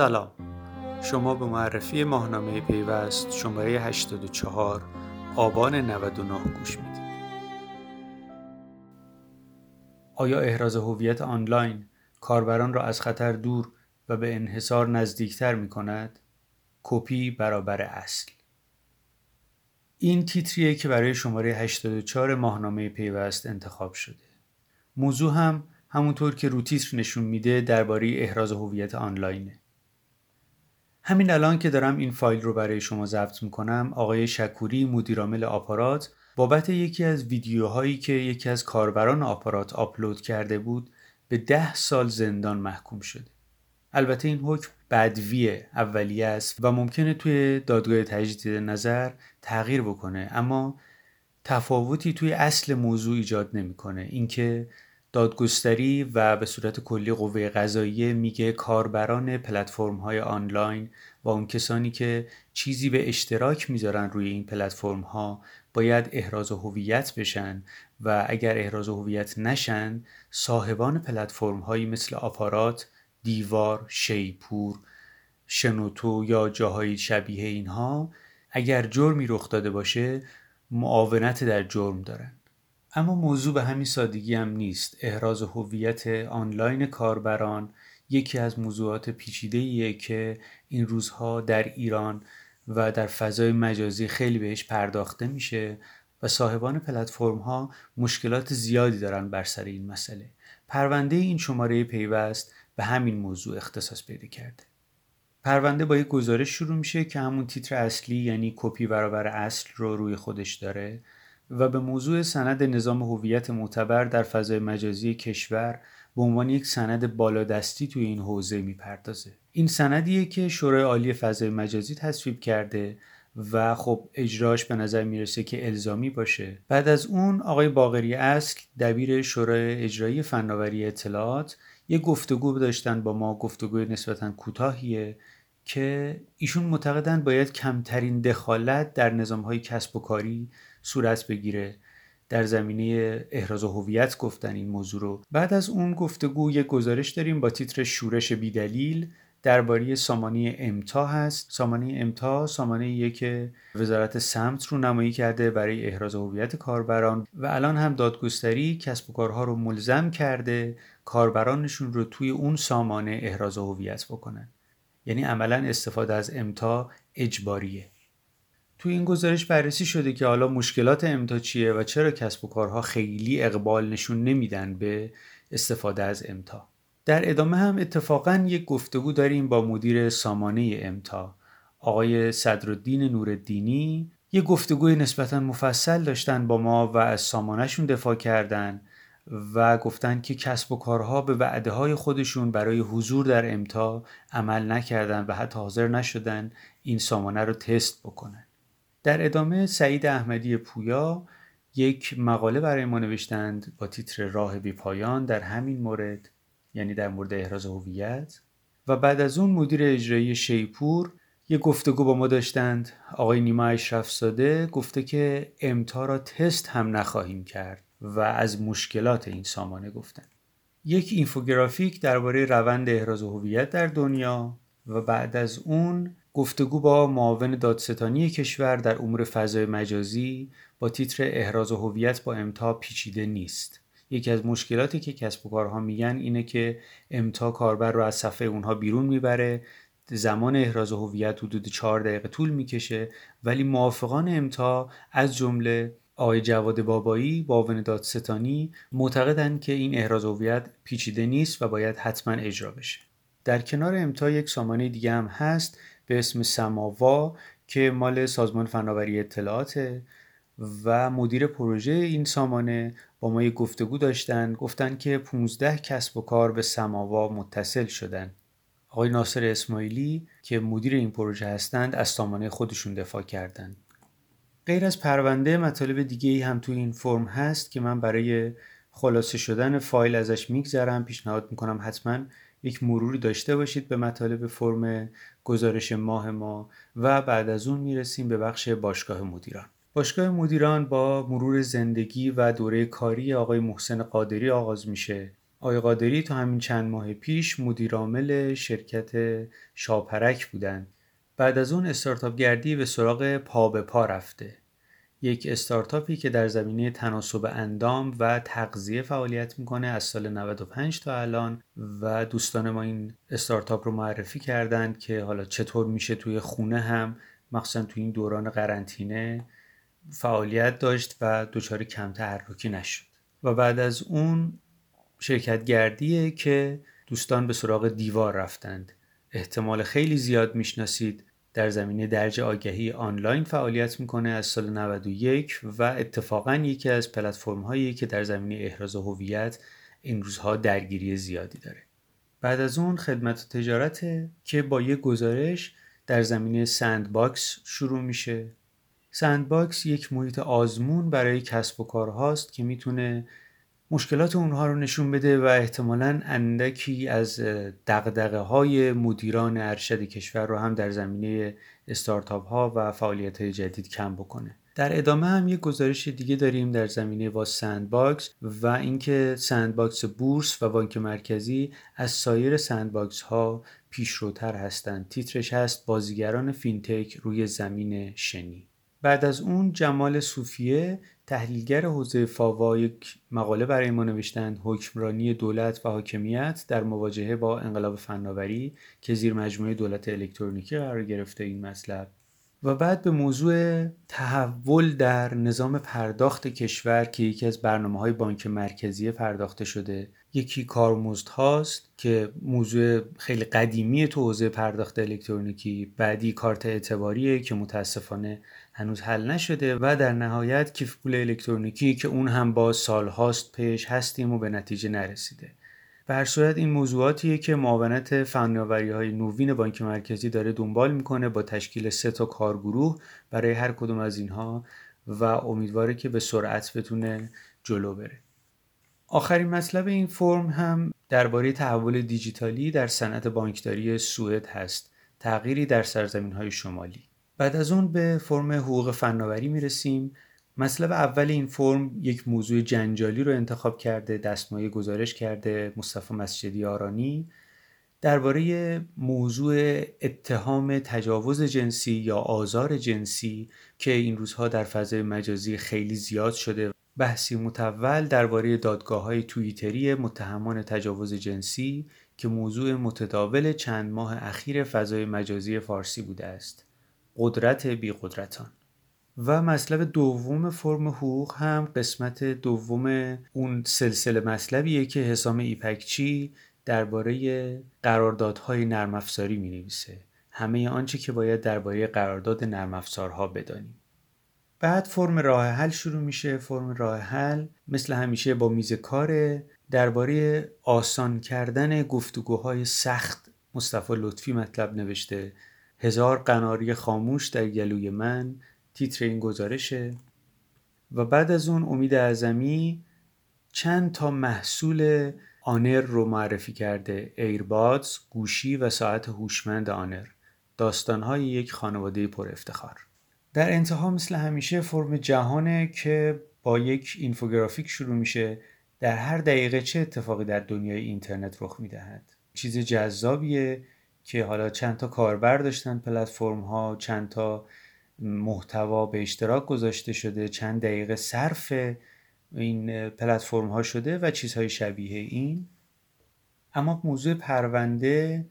سلام. شما به معرفی ماهنامه پیوست شماره 84 آبان 99 گوش می‌دید. آیا احراز هویت آنلاین کاربران را از خطر دور و به انحصار نزدیکتر می کند؟ کپی برابر اصل. این تیتریه که برای شماره 84 ماهنامه پیوست انتخاب شده. موضوع هم همونطور که رو تیتر نشون میده درباره احراز هویت آنلاینه. همین الان که دارم این فایل رو برای شما ضبط می‌کنم آقای شکوری مدیرعامل آپارات بابت یکی از ویدیوهایی که یکی از کاربران آپارات آپلود کرده بود به ده سال زندان محکوم شده. البته این حکم بدوی اولیه است و ممکنه توی دادگاه تجدید نظر تغییر بکنه اما تفاوتی توی اصل موضوع ایجاد نمی‌کنه. اینکه دادگستری و به صورت کلی قوه قضاییه میگه کاربران پلتفرم های آنلاین و اون کسانی که چیزی به اشتراک می‌ذارن روی این پلتفرم ها باید احراز هویت بشن و اگر احراز هویت نشن صاحبان پلتفرم هایی مثل آپارات، دیوار، شیپور، شنوتو یا جاهای شبیه اینها اگر جرمی رخ داده باشه معاونت در جرم دارن. اما موضوع به همین سادگی هم نیست. احراز هویت آنلاین کاربران یکی از موضوعات پیچیده که این روزها در ایران و در فضای مجازی خیلی بهش پرداخته میشه و صاحبان پلتفرم ها مشکلات زیادی دارن بر سر این مسئله. پرونده این شماره پیوست به همین موضوع اختصاص پیدا کرده. پرونده با یک گزارش شروع میشه که همون تیتر اصلی یعنی کپی برابر اصل رو روی خودش داره. و به موضوع سند نظام هویت معتبر در فضای مجازی کشور به عنوان یک سند بالادستی توی این حوزه می‌پردازه. این سندیه که شورای عالی فضای مجازی تصویب کرده و خب اجراش به نظر می‌رسه که الزامی باشه. بعد از اون آقای باقری اصل دبیر شورای اجرایی فناوری اطلاعات یه گفتگو داشتن با ما گفتگوی نسبتا کوتاهیه که ایشون معتقدن باید کمترین دخالت در نظام های کسب و کاری صورت بگیره. در زمینه احراز هویت گفتن این موضوع رو. بعد از اون گفتگو یک گزارش داریم با تیتر شورش بیدلیل درباره سامانه امتا هست. سامانه امتا سامانه که وزارت سمت رو نمایی کرده برای احراز هویت کاربران و الان هم دادگستری کسب و کارها رو ملزم کرده کاربرانشون رو توی اون سامانه احراز هویت بکنن. یعنی عملا استفاده از امتا اجباریه. تو این گزارش بررسی شده که حالا مشکلات امتا چیه و چرا کسب و کارها خیلی اقبال نشون نمیدن به استفاده از امتا. در ادامه هم اتفاقا یک گفتگو داریم با مدیر سامانه امتا آقای صدرالدین نوردینی. یه گفتگوی نسبتا مفصل داشتن با ما و از سامانهشون دفاع کردن و گفتن که کسب و کارها به وعده های خودشون برای حضور در امتا عمل نکردن و حتی حاضر نشدن این سامانه رو تست بکنن. در ادامه سعید احمدی پویا یک مقاله برای ما نوشتند با تیتر راه بی پایان در همین مورد یعنی در مورد احراز هویت. و بعد از اون مدیر اجرایی شیپور یه گفتگو با ما داشتند. آقای نیما اشرف ساده گفته که امتا را تست هم نخواهیم کرد و از مشکلات این سامانه گفتن. یک اینفوگرافیک درباره روند احراز هویت در دنیا و بعد از اون گفتگو با معاون دادستانی کشور در امور فضای مجازی با تیتر احراز هویت با امتا پیچیده نیست. یکی از مشکلاتی که کسب و کارها میگن اینه که امتا کاربر رو از صفحه اونها بیرون می‌بره زمان احراز هویت حدود 4 دقیقه طول می‌کشه ولی موافقان امتا از جمله آقای جواد بابایی معاون دادستانی معتقدند که این احراز هویت پیچیده نیست و باید حتما اجرا بشه. در کنار امتا یک سامانه دیگه هم هست به اسم سماوا که مال سازمان فناوری اطلاعات و مدیر پروژه این سامانه با ما یک گفتگو داشتن. گفتن که 15 کسب و کار به سماوا متصل شدن. آقای ناصر اسماعیلی که مدیر این پروژه هستند از سامانه خودشون دفاع کردند غیر از پرونده مطالب دیگه هم تو این فرم هست که من برای خلاصه شدن فایل ازش میگذرم. پیشنهاد می‌کنم حتما یک مروری داشته باشید به مطالب فرم گزارش ماه ما و بعد از اون می‌رسیم به بخش باشگاه مدیران. باشگاه مدیران با مرور زندگی و دوره کاری آقای محسن قادری آغاز میشه. آقای قادری تا همین چند ماه پیش مدیرعامل شرکت شاپرک بودند. بعد از اون استارتاپ گردی به سراغ پا به پا رفته. یک استارتاپی که در زمینه تناسب اندام و تغذیه فعالیت می‌کنه از سال 95 تا الان و دوستان ما این استارتاپ رو معرفی کردند که حالا چطور میشه توی خونه هم مخصوصا توی این دوران قرنطینه فعالیت داشت و دچار کم تحرکی نشد. و بعد از اون شرکت گردیه که دوستان به سراغ دیوار رفتند. احتمال خیلی زیاد می‌شناسید در زمینه درج آگهی آنلاین فعالیت می‌کنه از سال 91 و اتفاقا یکی از پلتفرم هایی که در زمینه احراز هویت این روزها درگیری زیادی داره. بعد از اون خدمت و تجارت که با یک گزارش در زمینه sandbox شروع میشه. sandbox یک محیط آزمون برای کسب و کار هاست که می‌تونه مشکلات اونها رو نشون بده و احتمالا اندکی از دغدغه های مدیران ارشد کشور رو هم در زمینه استارتاپ ها و فعالیت های جدید کم بکنه. در ادامه هم یک گزارش دیگه داریم در زمینه با sandbox و اینکه sandbox بورس و بانک مرکزی از سایر sandbox ها پیشروتر هستند. تیترش هست بازیگران فینتک روی زمین شنی. بعد از اون جمال صوفیه تحلیلگر حوزه فاوا یک مقاله برای ما نوشتند حکمرانی دولت و حاکمیت در مواجهه با انقلاب فناوری که زیر مجموعه دولت الکترونیکی قرار گرفته این مطلب. و بعد به موضوع تحول در نظام پرداخت کشور که یکی از برنامه های بانک مرکزی پرداخته شده یکی کارمزد هاست که موضوع خیلی قدیمی تو حوزه پرداخت الکترونیکی بعدی کارت اعتباریه که متاسفانه هنوز حل نشده و در نهایت کیف پول الکترونیکی که اون هم با سالهاست پیش هستیم و به نتیجه نرسیده. به هر صورت این موضوعاتیه که معاونت فناوری های نوین بانک مرکزی داره دنبال می‌کنه با تشکیل سه تا کارگروه برای هر کدوم از اینها و امیدواره که به سرعت بتونه جلو بره. آخرین مطلب این فرم هم درباره تحول دیجیتالی در صنعت بانکداری سوئد هست. تغییری در سرزمین های شمالی. بعد از اون به فرم حقوق فناوری می‌رسیم. مطلب اول این فرم یک موضوع جنجالی رو انتخاب کرده دستمایه گزارش کرده مصطفی مسجدی آرانی. درباره موضوع اتهام تجاوز جنسی یا آزار جنسی که این روزها در فضای مجازی خیلی زیاد شده. بحثی متول درباره دادگاه های توییتری متهمان تجاوز جنسی که موضوع متداول چند ماه اخیر فضای مجازی فارسی بوده است. قدرت بی قدرتان و مطلب دوم فرم حقوق هم قسمت دوم اون سلسله مطلبیه که حسام ایپکچی درباره قراردادهای نرم افزاری می نویسه همه آنچه که باید درباره قرارداد نرم افزارها بدانیم. بعد فرم راه حل شروع میشه. فرم راه حل مثل همیشه با میز کار درباره آسان کردن گفتگوهای سخت مصطفی لطفی مطلب نوشته. هزار قناری خاموش در گلوی من تیتر این گزارشه. و بعد از اون امید اعظمی چند تا محصول آنر رو معرفی کرده. ایربادز، گوشی و ساعت هوشمند آنر. داستانهای یک خانواده پر افتخار. در انتها مثل همیشه فرم جهانه که با یک اینفوگرافیک شروع میشه. در هر دقیقه چه اتفاقی در دنیای اینترنت رخ می‌دهد. چیز جذابیه. که حالا چند تا کاربر داشتن پلتفرم ها چند تا محتوا به اشتراک گذاشته شده چند دقیقه صرف این پلتفرم ها شده و چیزهای شبیه این. اما موضوع پرونده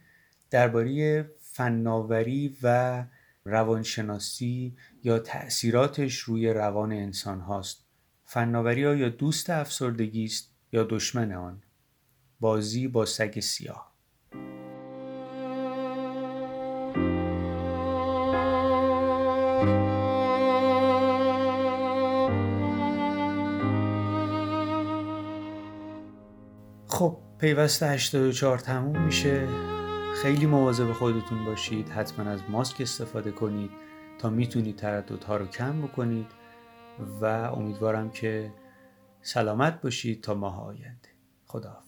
درباره فناوری و روانشناسی یا تأثیراتش روی روان انسان هاست. فناوری یا دوست افسردگی است یا دشمن آن؟ بازی با سگ سیاه. خب پیوست 84 تموم میشه. خیلی مواظب خودتون باشید. حتما از ماسک استفاده کنید تا می‌تونید ترددها رو کم بکنید. و امیدوارم که سلامت باشید تا ماه آینده. خدا